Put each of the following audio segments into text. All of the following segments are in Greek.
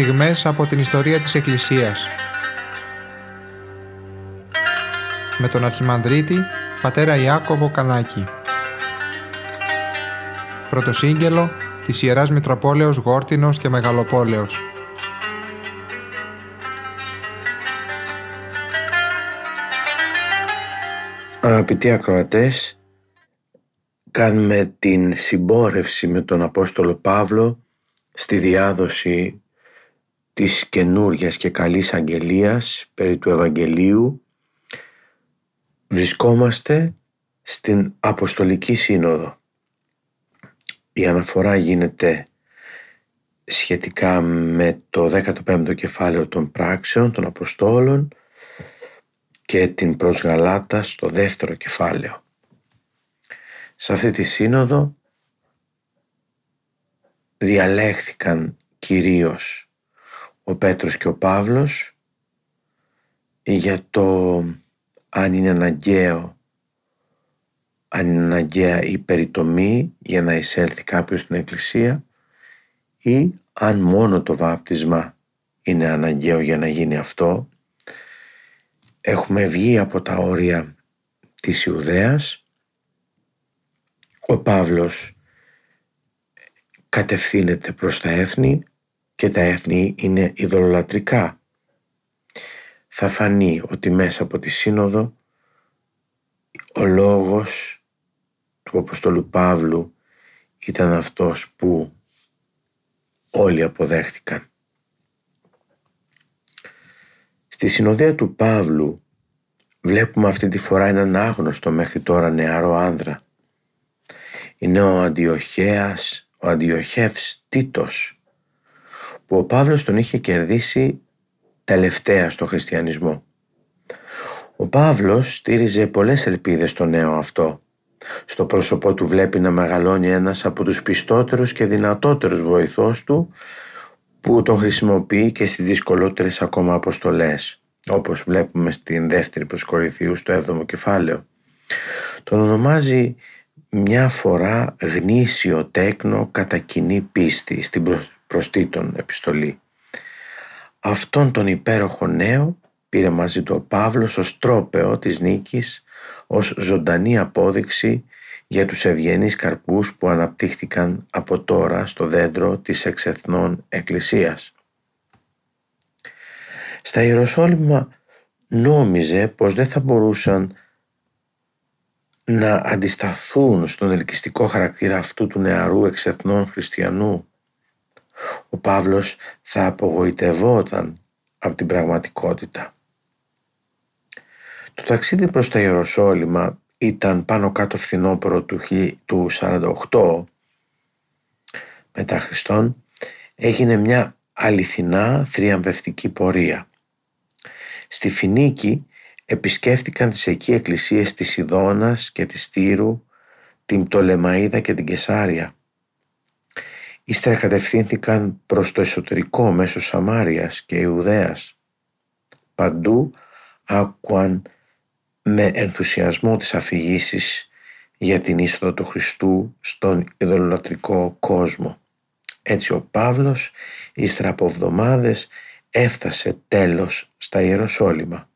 στιγμές από την ιστορία της Εκκλησίας. Με τον Αρχιμανδρίτη, πατέρα Ιάκωβο Κανάκη. Πρωτοσύγγελο της Ιεράς Μητροπόλεως Γόρτινος και Μεγαλοπόλεως. Αγαπητοί ακροατές, κάνουμε την συμπόρευση με τον Απόστολο Παύλο στη διάδοση της καινούργια και καλής αγγελίας περί του Ευαγγελίου βρισκόμαστε στην Αποστολική Σύνοδο. Η αναφορά γίνεται σχετικά με το 15ο κεφάλαιο των πράξεων των Αποστόλων και την προσγαλάτα στο δεύτερο κεφάλαιο. Σε αυτή τη σύνοδο διαλέχθηκαν κυρίως ο Πέτρος και ο Παύλος για το αν είναι αναγκαίο αν είναι αναγκαία η περιτομή για να εισέλθει κάποιος στην εκκλησία ή αν μόνο το βάπτισμα είναι αναγκαίο για να γίνει αυτό. Έχουμε βγει από τα όρια της Ιουδαίας. Ο Παύλος κατευθύνεται προς τα έθνη και τα έθνη είναι ειδωλολατρικά. Θα φανεί ότι μέσα από τη Σύνοδο ο λόγος του Αποστολού Παύλου ήταν αυτός που όλοι αποδέχτηκαν. Στη συνοδεία του Παύλου βλέπουμε αυτή τη φορά έναν άγνωστο μέχρι τώρα νεαρό άνδρα. Είναι ο Αντιοχέας, ο Αντιοχεύς Τίτος, που ο Παύλος τον είχε κερδίσει τελευταία στο χριστιανισμό. Ο Παύλος στήριζε πολλές ελπίδες στο νέο αυτό. Στο πρόσωπό του βλέπει να μεγαλώνει ένας από τους πιστότερους και δυνατότερους βοηθός του που τον χρησιμοποιεί και στις δυσκολότερες ακόμα αποστολές, όπως βλέπουμε στην δεύτερη προς Κορυθίου στο 7ο κεφάλαιο. Τον ονομάζει μια φορά γνήσιο τέκνο κατά κοινή πίστη στην προστήτων επιστολή. Αυτόν τον υπέροχο νέο πήρε μαζί του ο Παύλος ως τρόπεο της νίκης, ως ζωντανή απόδειξη για τους ευγενείς καρπούς που αναπτύχθηκαν από τώρα στο δέντρο της εξεθνών εκκλησίας. Στα Ιεροσόλυμα νόμιζε πως δεν θα μπορούσαν να αντισταθούν στον ελκυστικό χαρακτήρα αυτού του νεαρού εξεθνών χριστιανού. Ο Παύλος θα απογοητευόταν από την πραγματικότητα. Το ταξίδι προς τα Ιεροσόλυμα ήταν πάνω κάτω φθινόπωρο του 48 μετά Χριστόν έγινε μια αληθινά θριαμβευτική πορεία. Στη Φινίκη επισκέφτηκαν τις εκεί εκκλησίες της Ιδώνας και της Τύρου, την Πτολεμαίδα και την Κεσάρια. Ύστερα κατευθύνθηκαν προς το εσωτερικό μέσω Σαμάριας και Ιουδαίας. Παντού άκουαν με ενθουσιασμό τις αφηγήσεις για την είσοδο του Χριστού στον ειδωλολατρικό κόσμο. Έτσι ο Παύλος ύστερα από εβδομάδες έφτασε τέλος στα Ιεροσόλυμα.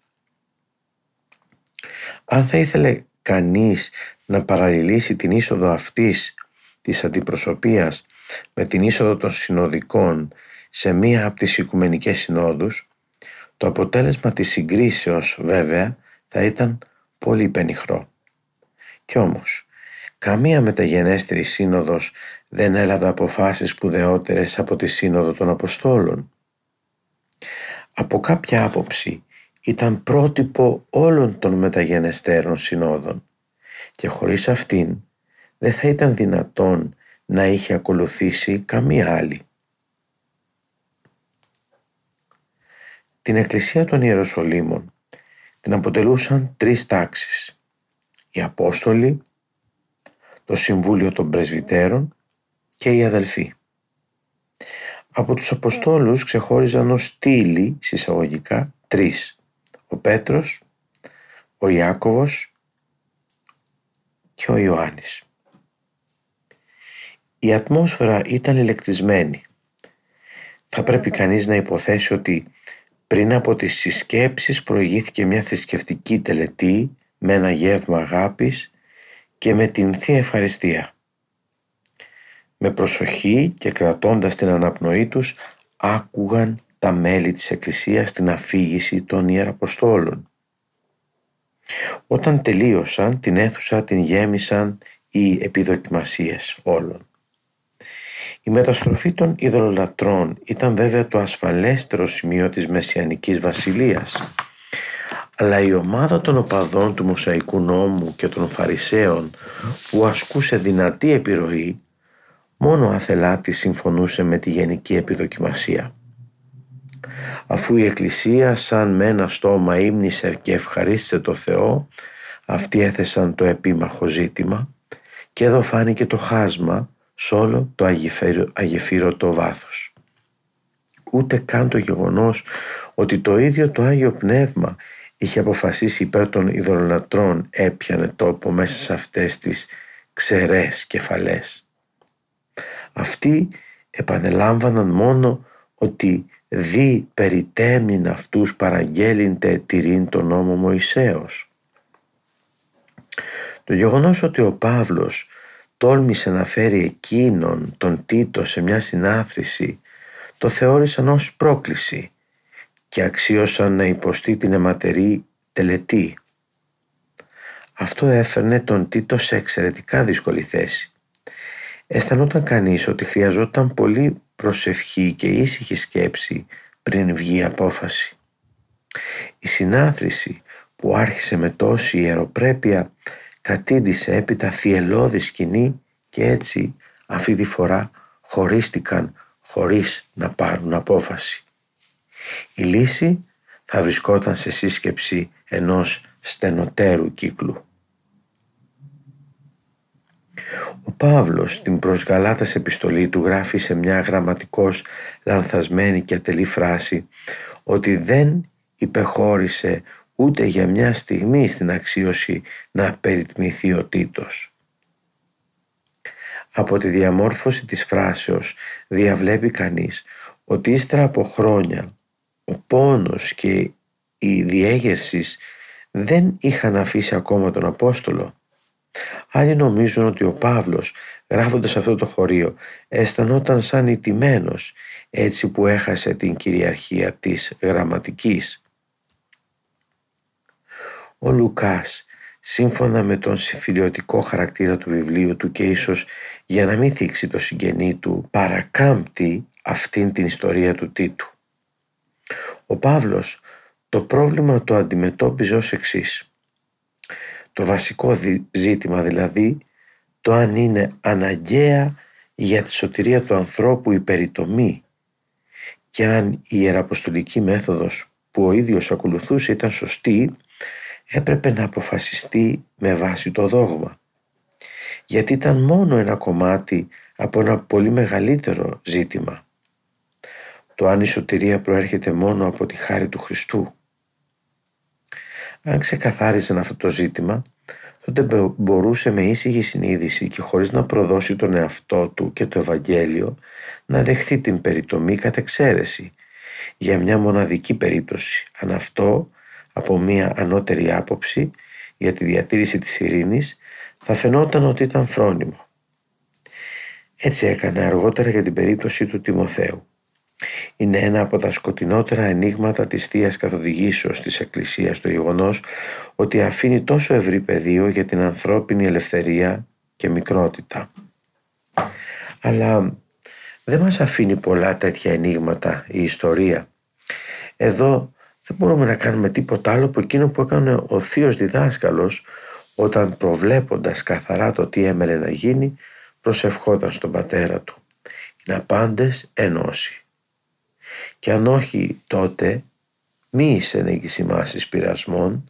Αν θα ήθελε κανείς να παραλληλήσει την είσοδο αυτής της αντιπροσωπείας με την είσοδο των συνοδικών σε μία από τις οικουμενικές συνόδους, το αποτέλεσμα της συγκρίσεως βέβαια θα ήταν πολύ πενιχρό. Κι όμως, καμία μεταγενέστερη σύνοδος δεν έλαβε αποφάσεις σπουδαιότερες από τη σύνοδο των Αποστόλων. Από κάποια άποψη ήταν πρότυπο όλων των μεταγενεστέρων συνόδων και χωρίς αυτήν δεν θα ήταν δυνατόν να είχε ακολουθήσει καμία άλλη. Την Εκκλησία των Ιεροσολύμων την αποτελούσαν τρεις τάξεις. Οι Απόστολοι, το Συμβούλιο των Πρεσβυτέρων και οι αδελφοί. Από τους Αποστόλους ξεχώριζαν ως στήλοι, συσσαγωγικά, τρεις ο Πέτρος, ο Ιάκωβος και ο Ιωάννης. Η ατμόσφαιρα ήταν ηλεκτρισμένη. θα πρέπει κανείς να υποθέσει ότι πριν από τις συσκέψεις προηγήθηκε μια θρησκευτική τελετή με ένα γεύμα αγάπης και με την Θεία Ευχαριστία. Με προσοχή και κρατώντας την αναπνοή τους άκουγαν τα μέλη της Εκκλησίας την αφήγηση των Ιεραποστόλων. Όταν τελείωσαν την αίθουσα την γέμισαν οι επιδοκιμασίες όλων. Η μεταστροφή των ειδωλολατρών ήταν βέβαια το ασφαλέστερο σημείο της Μεσιανικής Βασιλείας αλλά η ομάδα των οπαδών του Μοσαϊκού νόμου και των Φαρισαίων που ασκούσε δυνατή επιρροή μόνο αθελάτη συμφωνούσε με τη γενική επιδοκιμασία. Αφού η Εκκλησία σαν με ένα στόμα ύμνησε και ευχαρίστησε το Θεό αυτοί έθεσαν το επίμαχο ζήτημα και εδώ φάνηκε το χάσμα σ' όλο το αγεφύρωτο βάθος. Ούτε καν το γεγονός ότι το ίδιο το Άγιο Πνεύμα είχε αποφασίσει υπέρ των ειδωλολατρών έπιανε τόπο μέσα σε αυτές τις ξερές κεφαλές. Αυτοί επανελάμβαναν μόνο ότι δι περιτέμειν αυτούς παραγγέλυνται τηρήν τον νόμο Μωυσέως. Το γεγονός ότι ο Παύλος τόλμησε να φέρει εκείνον τον Τίτο σε μια συνάθρηση το θεώρησαν ως πρόκληση και αξίωσαν να υποστεί την αιματερή τελετή. Αυτό έφερνε τον Τίτο σε εξαιρετικά δύσκολη θέση. Αισθανόταν κανείς ότι χρειαζόταν πολύ προσευχή και ήσυχη σκέψη πριν βγει απόφαση. Η συνάθρηση που άρχισε με τόση ιεροπρέπεια κατήντησε έπειτα θυελώδη σκηνή και έτσι αυτή τη φορά χωρίστηκαν χωρίς να πάρουν απόφαση. Η λύση θα βρισκόταν σε σύσκεψη ενός στενοτέρου κύκλου. Ο Παύλος στην προς Γαλάτας επιστολή του γράφει σε μια γραμματικώς λανθασμένη και ατελή φράση ότι δεν υπεχώρησε ούτε για μια στιγμή στην αξίωση να περιτμηθεί ο Τίτος. Από τη διαμόρφωση της φράσεως διαβλέπει κανείς ότι ύστερα από χρόνια ο πόνος και η διέγερση δεν είχαν αφήσει ακόμα τον Απόστολο. Άλλοι νομίζουν ότι ο Παύλος γράφοντας αυτό το χωρίο αισθανόταν σαν ιτημένος έτσι που έχασε την κυριαρχία της γραμματικής. Ο Λουκάς σύμφωνα με τον συμφιλιωτικό χαρακτήρα του βιβλίου του και ίσως για να μην θίξει το συγγενή του παρακάμπτει αυτήν την ιστορία του Τίτου. Ο Παύλος το πρόβλημα το αντιμετώπιζε ως εξής. Το βασικό ζήτημα δηλαδή το αν είναι αναγκαία για τη σωτηρία του ανθρώπου η περιτομή και αν η ιεραποστολική μέθοδος που ο ίδιος ακολουθούσε ήταν σωστή έπρεπε να αποφασιστεί με βάση το δόγμα. Γιατί ήταν μόνο ένα κομμάτι από ένα πολύ μεγαλύτερο ζήτημα. Το αν η σωτηρία προέρχεται μόνο από τη χάρη του Χριστού. Αν ξεκαθάριζαν αυτό το ζήτημα, τότε μπορούσε με ήσυχη συνείδηση και χωρίς να προδώσει τον εαυτό του και το Ευαγγέλιο να δεχθεί την περιτομή κατ' εξαίρεση για μια μοναδική περίπτωση, αν αυτό από μια ανώτερη άποψη για τη διατήρηση της ειρήνης θα φαινόταν ότι ήταν φρόνιμο. Έτσι έκανε αργότερα για την περίπτωση του Τιμοθέου είναι ένα από τα σκοτεινότερα ενίγματα της Θείας Καθοδηγήσεως της Εκκλησίας το γεγονός ότι αφήνει τόσο ευρύ πεδίο για την ανθρώπινη ελευθερία και μικρότητα. Αλλά δεν μας αφήνει πολλά τέτοια ενίγματα η ιστορία. Εδώ δεν μπορούμε να κάνουμε τίποτα άλλο από εκείνο που έκανε ο θείος διδάσκαλος όταν προβλέποντας καθαρά το τι έμελε να γίνει προσευχόταν στον πατέρα του. Είναι πάντες ενώσει και αν όχι τότε μη είσαι σημάσεις πειρασμών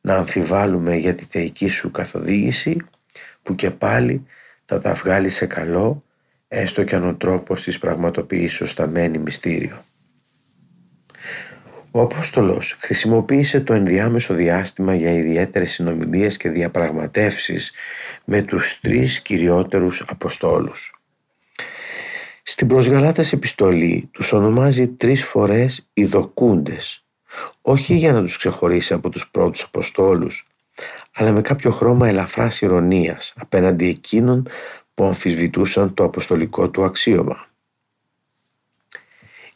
να αμφιβάλλουμε για τη θεϊκή σου καθοδήγηση που και πάλι θα τα βγάλει σε καλό έστω και αν ο τρόπος της πραγματοποιήσεως θα μένει μυστήριο. Ο Απόστολος χρησιμοποίησε το ενδιάμεσο διάστημα για ιδιαίτερες συνομιλίες και διαπραγματεύσεις με τους τρεις κυριότερους Αποστόλους. Στην προσγαλάτας επιστολή τους ονομάζει τρεις φορές ειδοκούντες, όχι για να τους ξεχωρίσει από τους πρώτους Αποστόλους, αλλά με κάποιο χρώμα ελαφράς ηρωνίας απέναντι εκείνων που αμφισβητούσαν το αποστολικό του αξίωμα.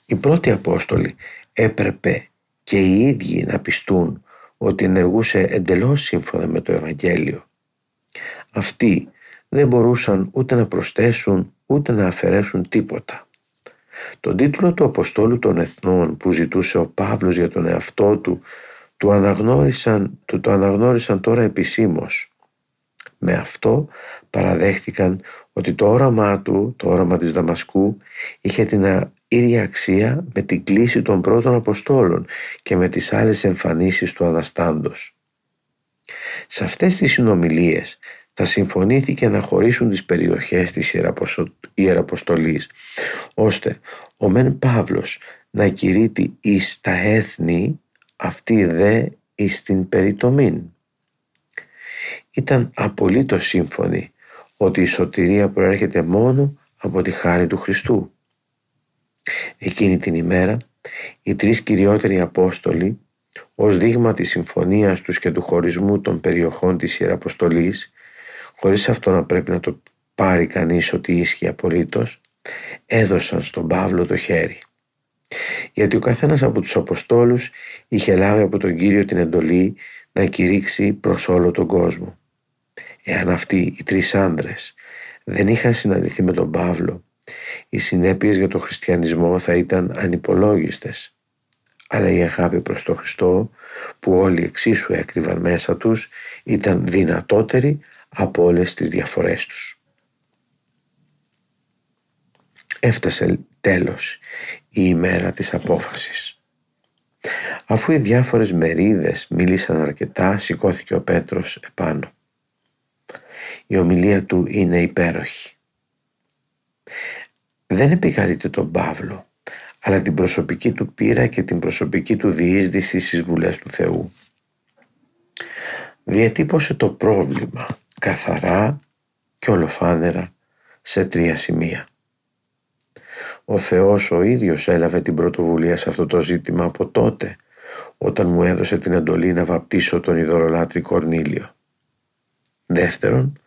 Οι πρώτοι Απόστολοι έπρεπε και οι ίδιοι να πιστούν ότι ενεργούσε εντελώς σύμφωνα με το Ευαγγέλιο. Αυτοί δεν μπορούσαν ούτε να προσθέσουν ούτε να αφαιρέσουν τίποτα. Τον τίτλο του Αποστόλου των Εθνών που ζητούσε ο Παύλος για τον εαυτό του του αναγνώρισαν, του το αναγνώρισαν τώρα επισήμως. Με αυτό παραδέχτηκαν ότι το όραμά του, το όραμα της Δαμασκού, είχε την ίδια αξία με την κλίση των πρώτων Αποστόλων και με τις άλλες εμφανίσεις του Αναστάντος. Σε αυτές τις συνομιλίες θα συμφωνήθηκε να χωρίσουν τις περιοχές της Ιεραποστολής, ώστε ο Μεν Παύλος να κηρύττει εις τα έθνη, αυτή δε εις την περιτομήν. Ήταν απολύτως σύμφωνοι ότι η σωτηρία προέρχεται μόνο από τη χάρη του Χριστού. Εκείνη την ημέρα οι τρεις κυριότεροι Απόστολοι ως δείγμα της συμφωνίας τους και του χωρισμού των περιοχών της Ιεραποστολής χωρίς αυτό να πρέπει να το πάρει κανείς ότι ίσχυε απολύτως έδωσαν στον Παύλο το χέρι. Γιατί ο καθένας από τους Αποστόλους είχε λάβει από τον Κύριο την εντολή να κηρύξει προς όλο τον κόσμο. Εάν αυτοί οι τρεις άντρες δεν είχαν συναντηθεί με τον Παύλο, οι συνέπειες για τον χριστιανισμό θα ήταν ανυπολόγιστες. Αλλά η αγάπη προς τον Χριστό, που όλοι εξίσου έκρυβαν μέσα τους, ήταν δυνατότερη από όλες τις διαφορές τους. Έφτασε τέλος η ημέρα της απόφασης. Αφού οι διάφορες μερίδες μίλησαν αρκετά, σηκώθηκε ο Πέτρος επάνω. Η ομιλία του είναι υπέροχη. Δεν επικαλείται τον Παύλο, αλλά την προσωπική του πείρα και την προσωπική του διείσδυση στις βουλές του Θεού. Διατύπωσε το πρόβλημα καθαρά και ολοφάνερα σε τρία σημεία. Ο Θεός ο ίδιος έλαβε την πρωτοβουλία σε αυτό το ζήτημα από τότε όταν μου έδωσε την εντολή να βαπτίσω τον ειδωρολάτρη Κορνήλιο. Δεύτερον,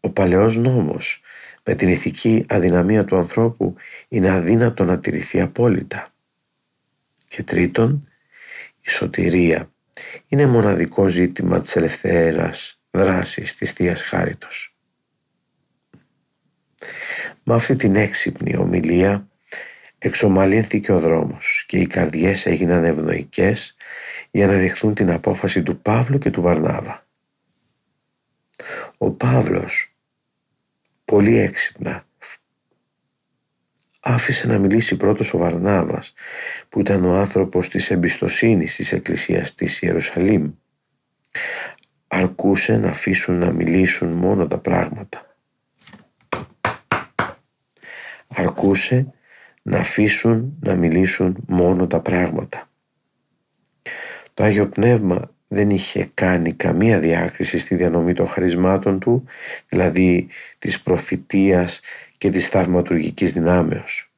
ο παλαιός νόμος με την ηθική αδυναμία του ανθρώπου είναι αδύνατο να τηρηθεί απόλυτα. Και τρίτον, η σωτηρία είναι μοναδικό ζήτημα της ελευθέρας δράσης της Θείας Χάριτος. Με αυτή την έξυπνη ομιλία εξομαλύνθηκε ο δρόμος και οι καρδιές έγιναν ευνοϊκές για να δεχθούν την απόφαση του Παύλου και του Βαρνάβα. Ο Παύλος πολύ έξυπνα. Άφησε να μιλήσει πρώτος ο Βαρνάβας που ήταν ο άνθρωπος της εμπιστοσύνης της Εκκλησίας της Ιερουσαλήμ. Αρκούσε να αφήσουν να μιλήσουν μόνο τα πράγματα. Αρκούσε να αφήσουν να μιλήσουν μόνο τα πράγματα. Το Άγιο Πνεύμα δεν είχε κάνει καμία διάκριση στη διανομή των χαρισμάτων του, δηλαδή της προφητείας και της θαυματουργικής δυνάμεως.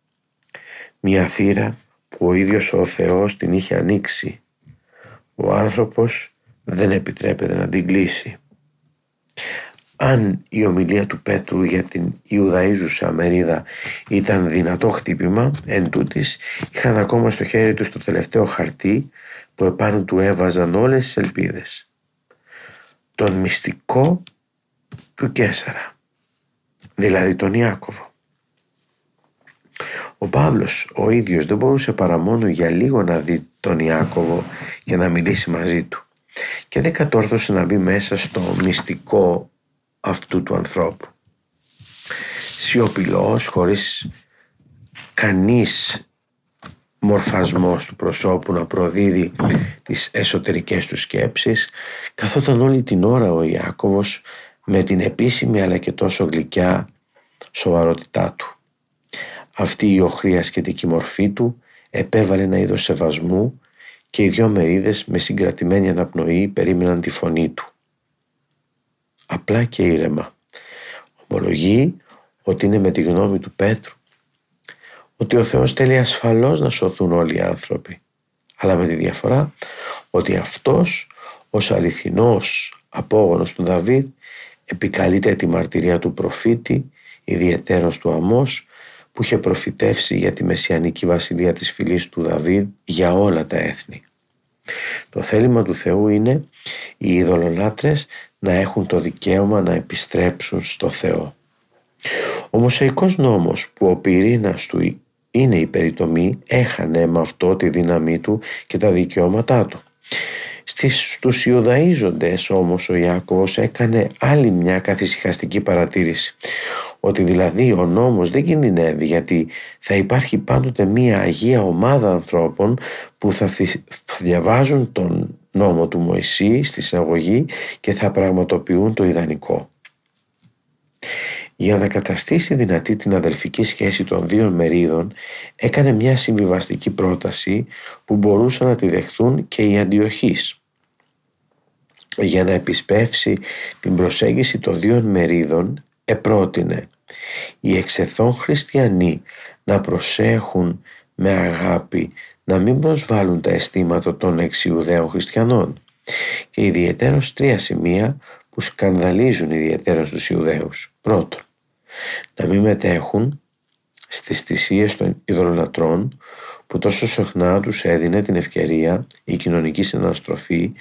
Μια θύρα που ο ίδιος ο Θεός την είχε ανοίξει. Ο άνθρωπος δεν επιτρέπεται να την κλείσει. Αν η ομιλία του Πέτρου για την Ιουδαΐζουσα μερίδα ήταν δυνατό χτύπημα, εν τούτης είχαν ακόμα στο χέρι τους το τελευταίο χαρτί που επάνω του έβαζαν όλες τις ελπίδες. Τον μυστικό του Κέσαρα, δηλαδή τον Ιάκωβο. Ο Παύλος ο ίδιος δεν μπορούσε παρά μόνο για λίγο να δει τον Ιάκωβο και να μιλήσει μαζί του και δεν κατόρθωσε να μπει μέσα στο μυστικό αυτού του ανθρώπου. Σιωπηλός, χωρίς κανείς μορφασμός του προσώπου να προδίδει τις εσωτερικές του σκέψεις καθόταν όλη την ώρα ο Ιάκωβος με την επίσημη αλλά και τόσο γλυκιά σοβαρότητά του. Αυτή η οχρία σχετική μορφή του επέβαλε ένα είδος σεβασμού και οι δυο μερίδες με συγκρατημένη αναπνοή περίμεναν τη φωνή του. Απλά και ήρεμα. Ομολογεί ότι είναι με τη γνώμη του Πέτρου ότι ο Θεός θέλει ασφαλώς να σωθούν όλοι οι άνθρωποι αλλά με τη διαφορά ότι αυτός ως αληθινός απόγονος του Δαβίδ επικαλείται τη μαρτυρία του προφήτη ιδιαιτέρως του Αμός που είχε προφητεύσει για τη μεσιανική βασιλεία της φυλής του Δαβίδ για όλα τα έθνη. Το θέλημα του Θεού είναι οι ειδωλολάτρες να έχουν το δικαίωμα να επιστρέψουν στο Θεό. Ο Μωσαϊκός νόμος που ο πυρήνας του είναι η περιτομή έχανε με αυτό τη δύναμή του και τα δικαιώματά του. Στις, στους Ιουδαΐζοντες όμως ο Ιάκωβος έκανε άλλη μια καθησυχαστική παρατήρηση ότι δηλαδή ο νόμος δεν κινδυνεύει γιατί θα υπάρχει πάντοτε μια αγία ομάδα ανθρώπων που θα, διαβάζουν τον νόμο του Μωυσή στη συναγωγή και θα πραγματοποιούν το ιδανικό. Για να καταστήσει δυνατή την αδελφική σχέση των δύο μερίδων έκανε μια συμβιβαστική πρόταση που μπορούσαν να τη δεχθούν και οι αντιοχείς. Για να επισπεύσει την προσέγγιση των δύο μερίδων επρότεινε οι εξεθών χριστιανοί να προσέχουν με αγάπη να μην προσβάλλουν τα αισθήματα των εξιουδαίων χριστιανών και ιδιαίτερως τρία σημεία που σκανδαλίζουν ιδιαίτερως τους Ιουδαίους. Πρώτον, να μην μετέχουν στις θυσίες των ειδωλολατρών που τόσο συχνά τους έδινε την ευκαιρία η κοινωνική συναστροφή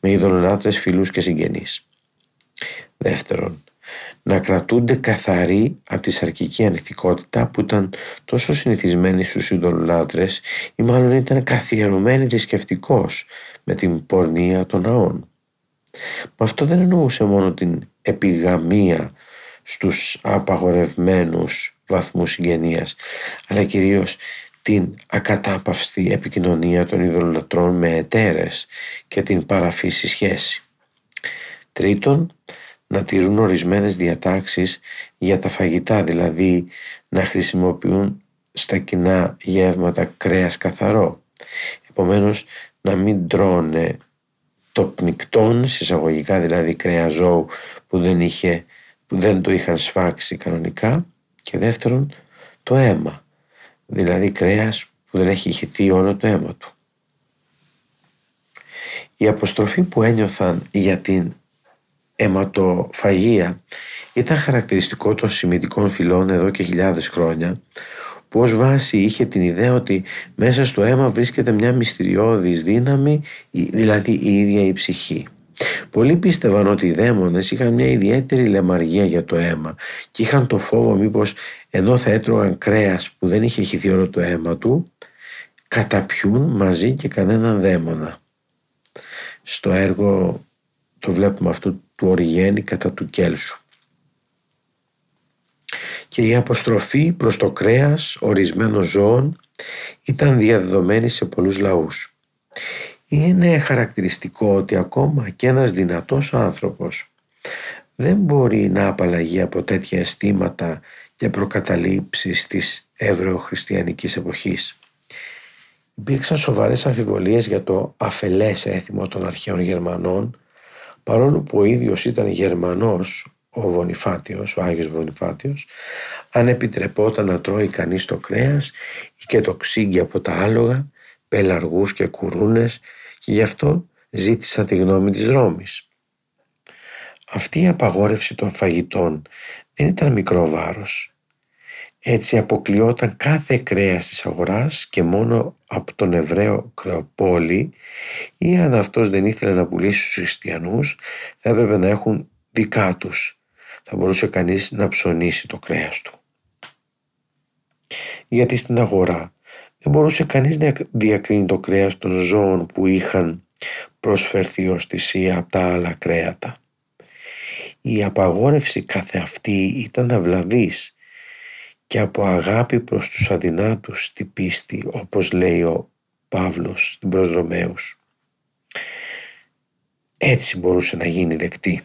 με ειδωλολάτρες φίλους και συγγενείς. Δεύτερον, να κρατούνται καθαροί από τη σαρκική ανηθικότητα που ήταν τόσο συνηθισμένη στους ειδωλολάτρες ή μάλλον ήταν καθιερωμένοι θρησκευτικώς με την πορνεία των ναών. Μα αυτό δεν εννοούσε μόνο την επιγαμία στους απαγορευμένους βαθμούς συγγενείας αλλά κυρίως την ακατάπαυστη επικοινωνία των ειδωλολατρών με εταίρες και την παραφύση σχέση. Τρίτον, να τηρούν ορισμένες διατάξεις για τα φαγητά, δηλαδή να χρησιμοποιούν στα κοινά γεύματα κρέας καθαρό. Επομένως, να μην τρώνε το πνικτόν, συσσαγωγικά δηλαδή κρέα ζώου που δεν είχε που δεν το είχαν σφάξει κανονικά και δεύτερον το αίμα, δηλαδή κρέας που δεν έχει ηχηθεί όλο το αίμα του. Η αποστροφή που ένιωθαν για την αιματοφαγία ήταν χαρακτηριστικό των σημαντικών φυλών εδώ και χιλιάδες χρόνια που ως βάση είχε την ιδέα ότι μέσα στο αίμα βρίσκεται μια μυστηριώδης δύναμη, δηλαδή η ίδια η ψυχή. Πολλοί πίστευαν ότι οι δαίμονες είχαν μια ιδιαίτερη λεμαργία για το αίμα και είχαν το φόβο μήπως ενώ θα έτρωγαν κρέας που δεν είχε χυθεί όλο το αίμα του καταπιούν μαζί και κανέναν δαίμονα. Στο έργο το βλέπουμε αυτού του Οριγένη κατά του Κέλσου. Και η αποστροφή προς το κρέας ορισμένων ζώων ήταν διαδεδομένη σε πολλούς λαούς. Είναι χαρακτηριστικό ότι ακόμα και ένας δυνατός άνθρωπος δεν μπορεί να απαλλαγεί από τέτοια αισθήματα και προκαταλήψεις της ευρωχριστιανικής εποχής. Υπήρξαν σοβαρές αμφιβολίες για το αφελές έθιμο των αρχαίων Γερμανών παρόλο που ο ίδιος ήταν Γερμανός ο Βονιφάτιος, ο Άγιος Βονιφάτιος αν επιτρεπόταν να τρώει κανείς το κρέας ή και το ξύγκι από τα άλογα πελαργούς και κουρούνες και γι' αυτό ζήτησα τη γνώμη της Ρώμης. Αυτή η απαγόρευση των φαγητών δεν ήταν μικρό βάρος. Έτσι αποκλειόταν κάθε κρέας της αγοράς και μόνο από τον Εβραίο κρεοπόλη ή αν αυτός δεν ήθελε να πουλήσει στους χριστιανούς θα έπρεπε να έχουν δικά τους. Θα μπορούσε κανείς να ψωνίσει το κρέας του. Γιατί στην αγορά δεν μπορούσε κανείς να διακρίνει το κρέας των ζώων που είχαν προσφερθεί ως θυσία από τα άλλα κρέατα. Η απαγόρευση κάθε αυτή ήταν αυλαβής και από αγάπη προς τους αδυνάτους στη πίστη όπως λέει ο Παύλος στην προς Έτσι μπορούσε να γίνει δεκτή.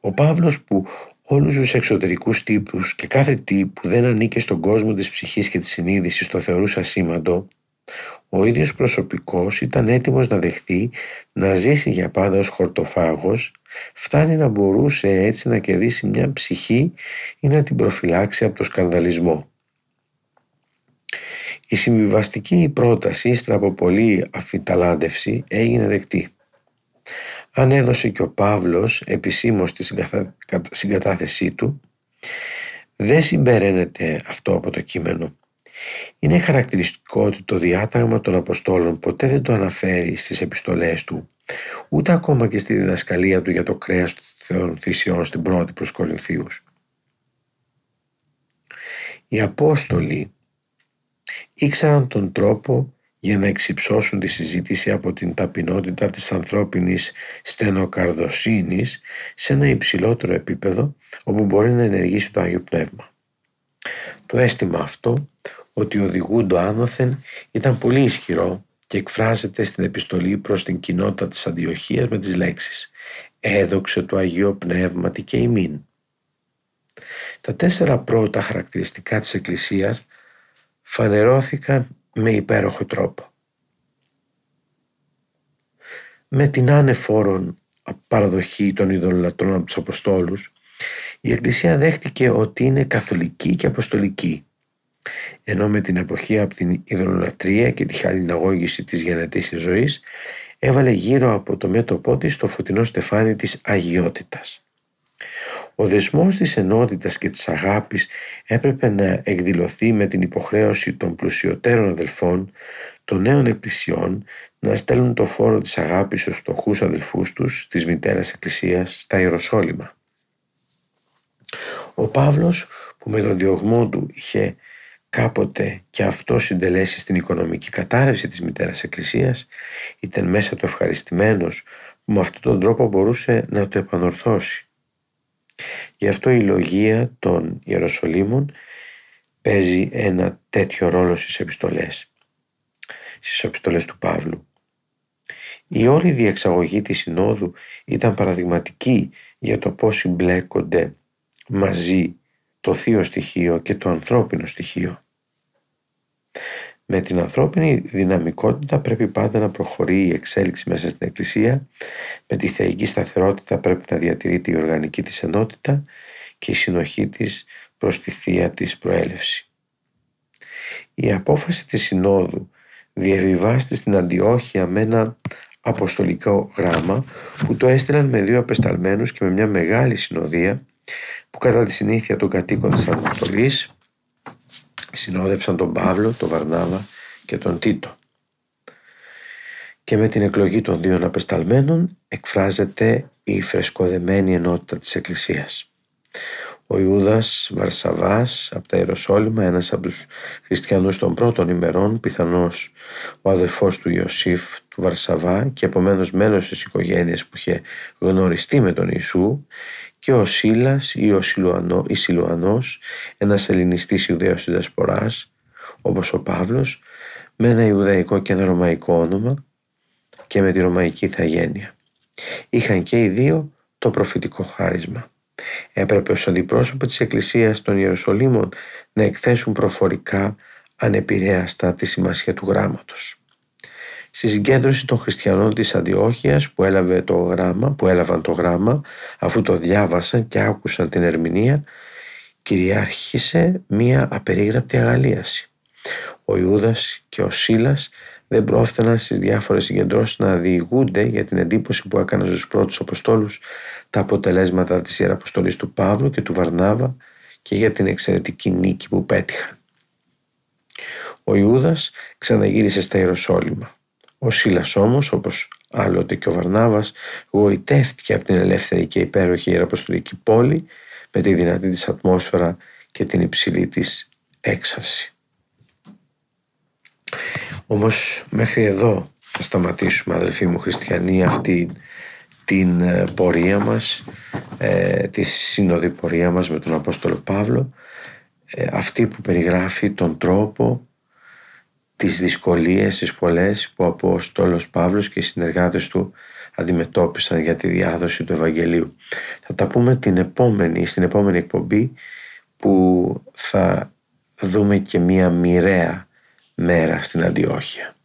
Ο Παύλος που όλους τους εξωτερικούς τύπους και κάθε τι που δεν ανήκε στον κόσμο της ψυχής και της συνείδησης το θεωρούσε ασήμαντο, ο ίδιος προσωπικός ήταν έτοιμος να δεχτεί να ζήσει για πάντα ως χορτοφάγος, φτάνει να μπορούσε έτσι να κερδίσει μια ψυχή ή να την προφυλάξει από το σκανδαλισμό. Η συμβιβαστική πρόταση, ύστερα από πολλή αφιταλάντευση, έγινε δεκτή. Αν έδωσε και ο Παύλος επισήμως τη συγκατάθεσή του, δεν συμπεραίνεται αυτό από το κείμενο. Είναι χαρακτηριστικό ότι το διάταγμα των Αποστόλων ποτέ δεν το αναφέρει στις επιστολές του, ούτε ακόμα και στη διδασκαλία του για το κρέας των θυσιών στην πρώτη προς Κορινθίους. Οι Απόστολοι ήξεραν τον τρόπο για να εξυψώσουν τη συζήτηση από την ταπεινότητα της ανθρώπινης στενοκαρδοσύνης σε ένα υψηλότερο επίπεδο όπου μπορεί να ενεργήσει το Άγιο Πνεύμα. Το αίσθημα αυτό ότι οδηγούντο άνωθεν ήταν πολύ ισχυρό και εκφράζεται στην επιστολή προς την κοινότητα της Αντιοχίας με τις λέξεις «Έδοξε το Αγίο Πνεύματι και ημίν». Τα τέσσερα πρώτα χαρακτηριστικά της Εκκλησίας φανερώθηκαν με υπέροχο τρόπο. Με την άνεφόρον παραδοχή των ειδωλολατρών από τους Αποστόλους, η Εκκλησία δέχτηκε ότι είναι καθολική και αποστολική, ενώ με την εποχή από την ειδωλολατρία και τη χαλιναγώγηση της γενετήσης ζωής έβαλε γύρω από το μέτωπό της το φωτεινό στεφάνι της αγιότητας. Ο δεσμός της ενότητας και της αγάπης έπρεπε να εκδηλωθεί με την υποχρέωση των πλουσιωτέρων αδελφών, των νέων εκκλησιών, να στέλνουν το φόρο της αγάπης στους φτωχούς αδελφούς τους της μητέρας εκκλησίας στα Ιεροσόλυμα. Ο Παύλος που με τον διωγμό του είχε κάποτε και αυτό συντελέσει στην οικονομική κατάρρευση της μητέρας εκκλησίας ήταν μέσα του ευχαριστημένος που με αυτόν τον τρόπο μπορούσε να το επανορθώσει Γι' αυτό η λογία των Ιεροσολύμων παίζει ένα τέτοιο ρόλο στις επιστολές, στις επιστολές του Παύλου. Η όλη διεξαγωγή της Συνόδου ήταν παραδειγματική για το πώς συμπλέκονται μαζί το θείο στοιχείο και το ανθρώπινο στοιχείο. Με την ανθρώπινη δυναμικότητα πρέπει πάντα να προχωρεί η εξέλιξη μέσα στην Εκκλησία, με τη θεϊκή σταθερότητα πρέπει να διατηρείται η οργανική της ενότητα και η συνοχή της προς τη θεία της προέλευση. Η απόφαση της Συνόδου διαβιβάστη στην Αντιόχεια με ένα αποστολικό γράμμα που το έστειλαν με δύο απεσταλμένους και με μια μεγάλη συνοδεία που κατά τη συνήθεια των κατοίκων της Ανατολής συνόδευσαν τον Παύλο, τον Βαρνάβα και τον Τίτο. Και με την εκλογή των δύο απεσταλμένων εκφράζεται η φρεσκοδεμένη ενότητα της Εκκλησίας. Ο Ιούδας Βαρσαβάς από τα Ιεροσόλυμα, ένας από τους χριστιανούς των πρώτων ημερών, πιθανώς ο αδελφός του Ιωσήφ του Βαρσαβά και επομένως μέλος της οικογένειας που είχε γνωριστεί με τον Ιησού, και ο Σίλας ή ο Σιλουανό, ή Σιλουανός, ένας ελληνιστής Ιουδαίος της Δεσποράς, όπως ο Παύλος, με ένα Ιουδαϊκό και ένα Ρωμαϊκό όνομα και με τη Ρωμαϊκή Ιθαγένεια. Είχαν και οι δύο το προφητικό χάρισμα. Έπρεπε ως αντιπρόσωπο της Εκκλησίας των Ιεροσολύμων να εκθέσουν προφορικά ανεπηρέαστα τη σημασία του γράμματος στη συγκέντρωση των χριστιανών της Αντιόχειας που, έλαβε το γράμμα, που έλαβαν το γράμμα αφού το διάβασαν και άκουσαν την ερμηνεία κυριάρχησε μία απερίγραπτη αγαλίαση. Ο Ιούδας και ο Σίλας δεν πρόφθαιναν στις διάφορες συγκεντρώσεις να διηγούνται για την εντύπωση που έκαναν στους πρώτους Αποστόλους τα αποτελέσματα της Ιεραποστολής του Παύλου και του Βαρνάβα και για την εξαιρετική νίκη που πέτυχαν. Ο Ιούδας ξαναγύρισε στα Ιεροσόλυμα. Ο Σίλας όμως, όπως άλλοτε και ο Βαρνάβας, γοητεύτηκε από την ελεύθερη και υπέροχη ιεραποστολική πόλη με τη δυνατή της ατμόσφαιρα και την υψηλή της έξαρση. Όμως μέχρι εδώ θα σταματήσουμε αδελφοί μου χριστιανοί αυτή την ε, πορεία μας, ε, τη σύνοδη πορεία μας με τον Απόστολο Παύλο, ε, αυτή που περιγράφει τον τρόπο τις δυσκολίες τις πολλές που ο Απόστολος Παύλος και οι συνεργάτες του αντιμετώπισαν για τη διάδοση του Ευαγγελίου. Θα τα πούμε την επόμενη, στην επόμενη εκπομπή που θα δούμε και μία μοιραία μέρα στην Αντιόχεια.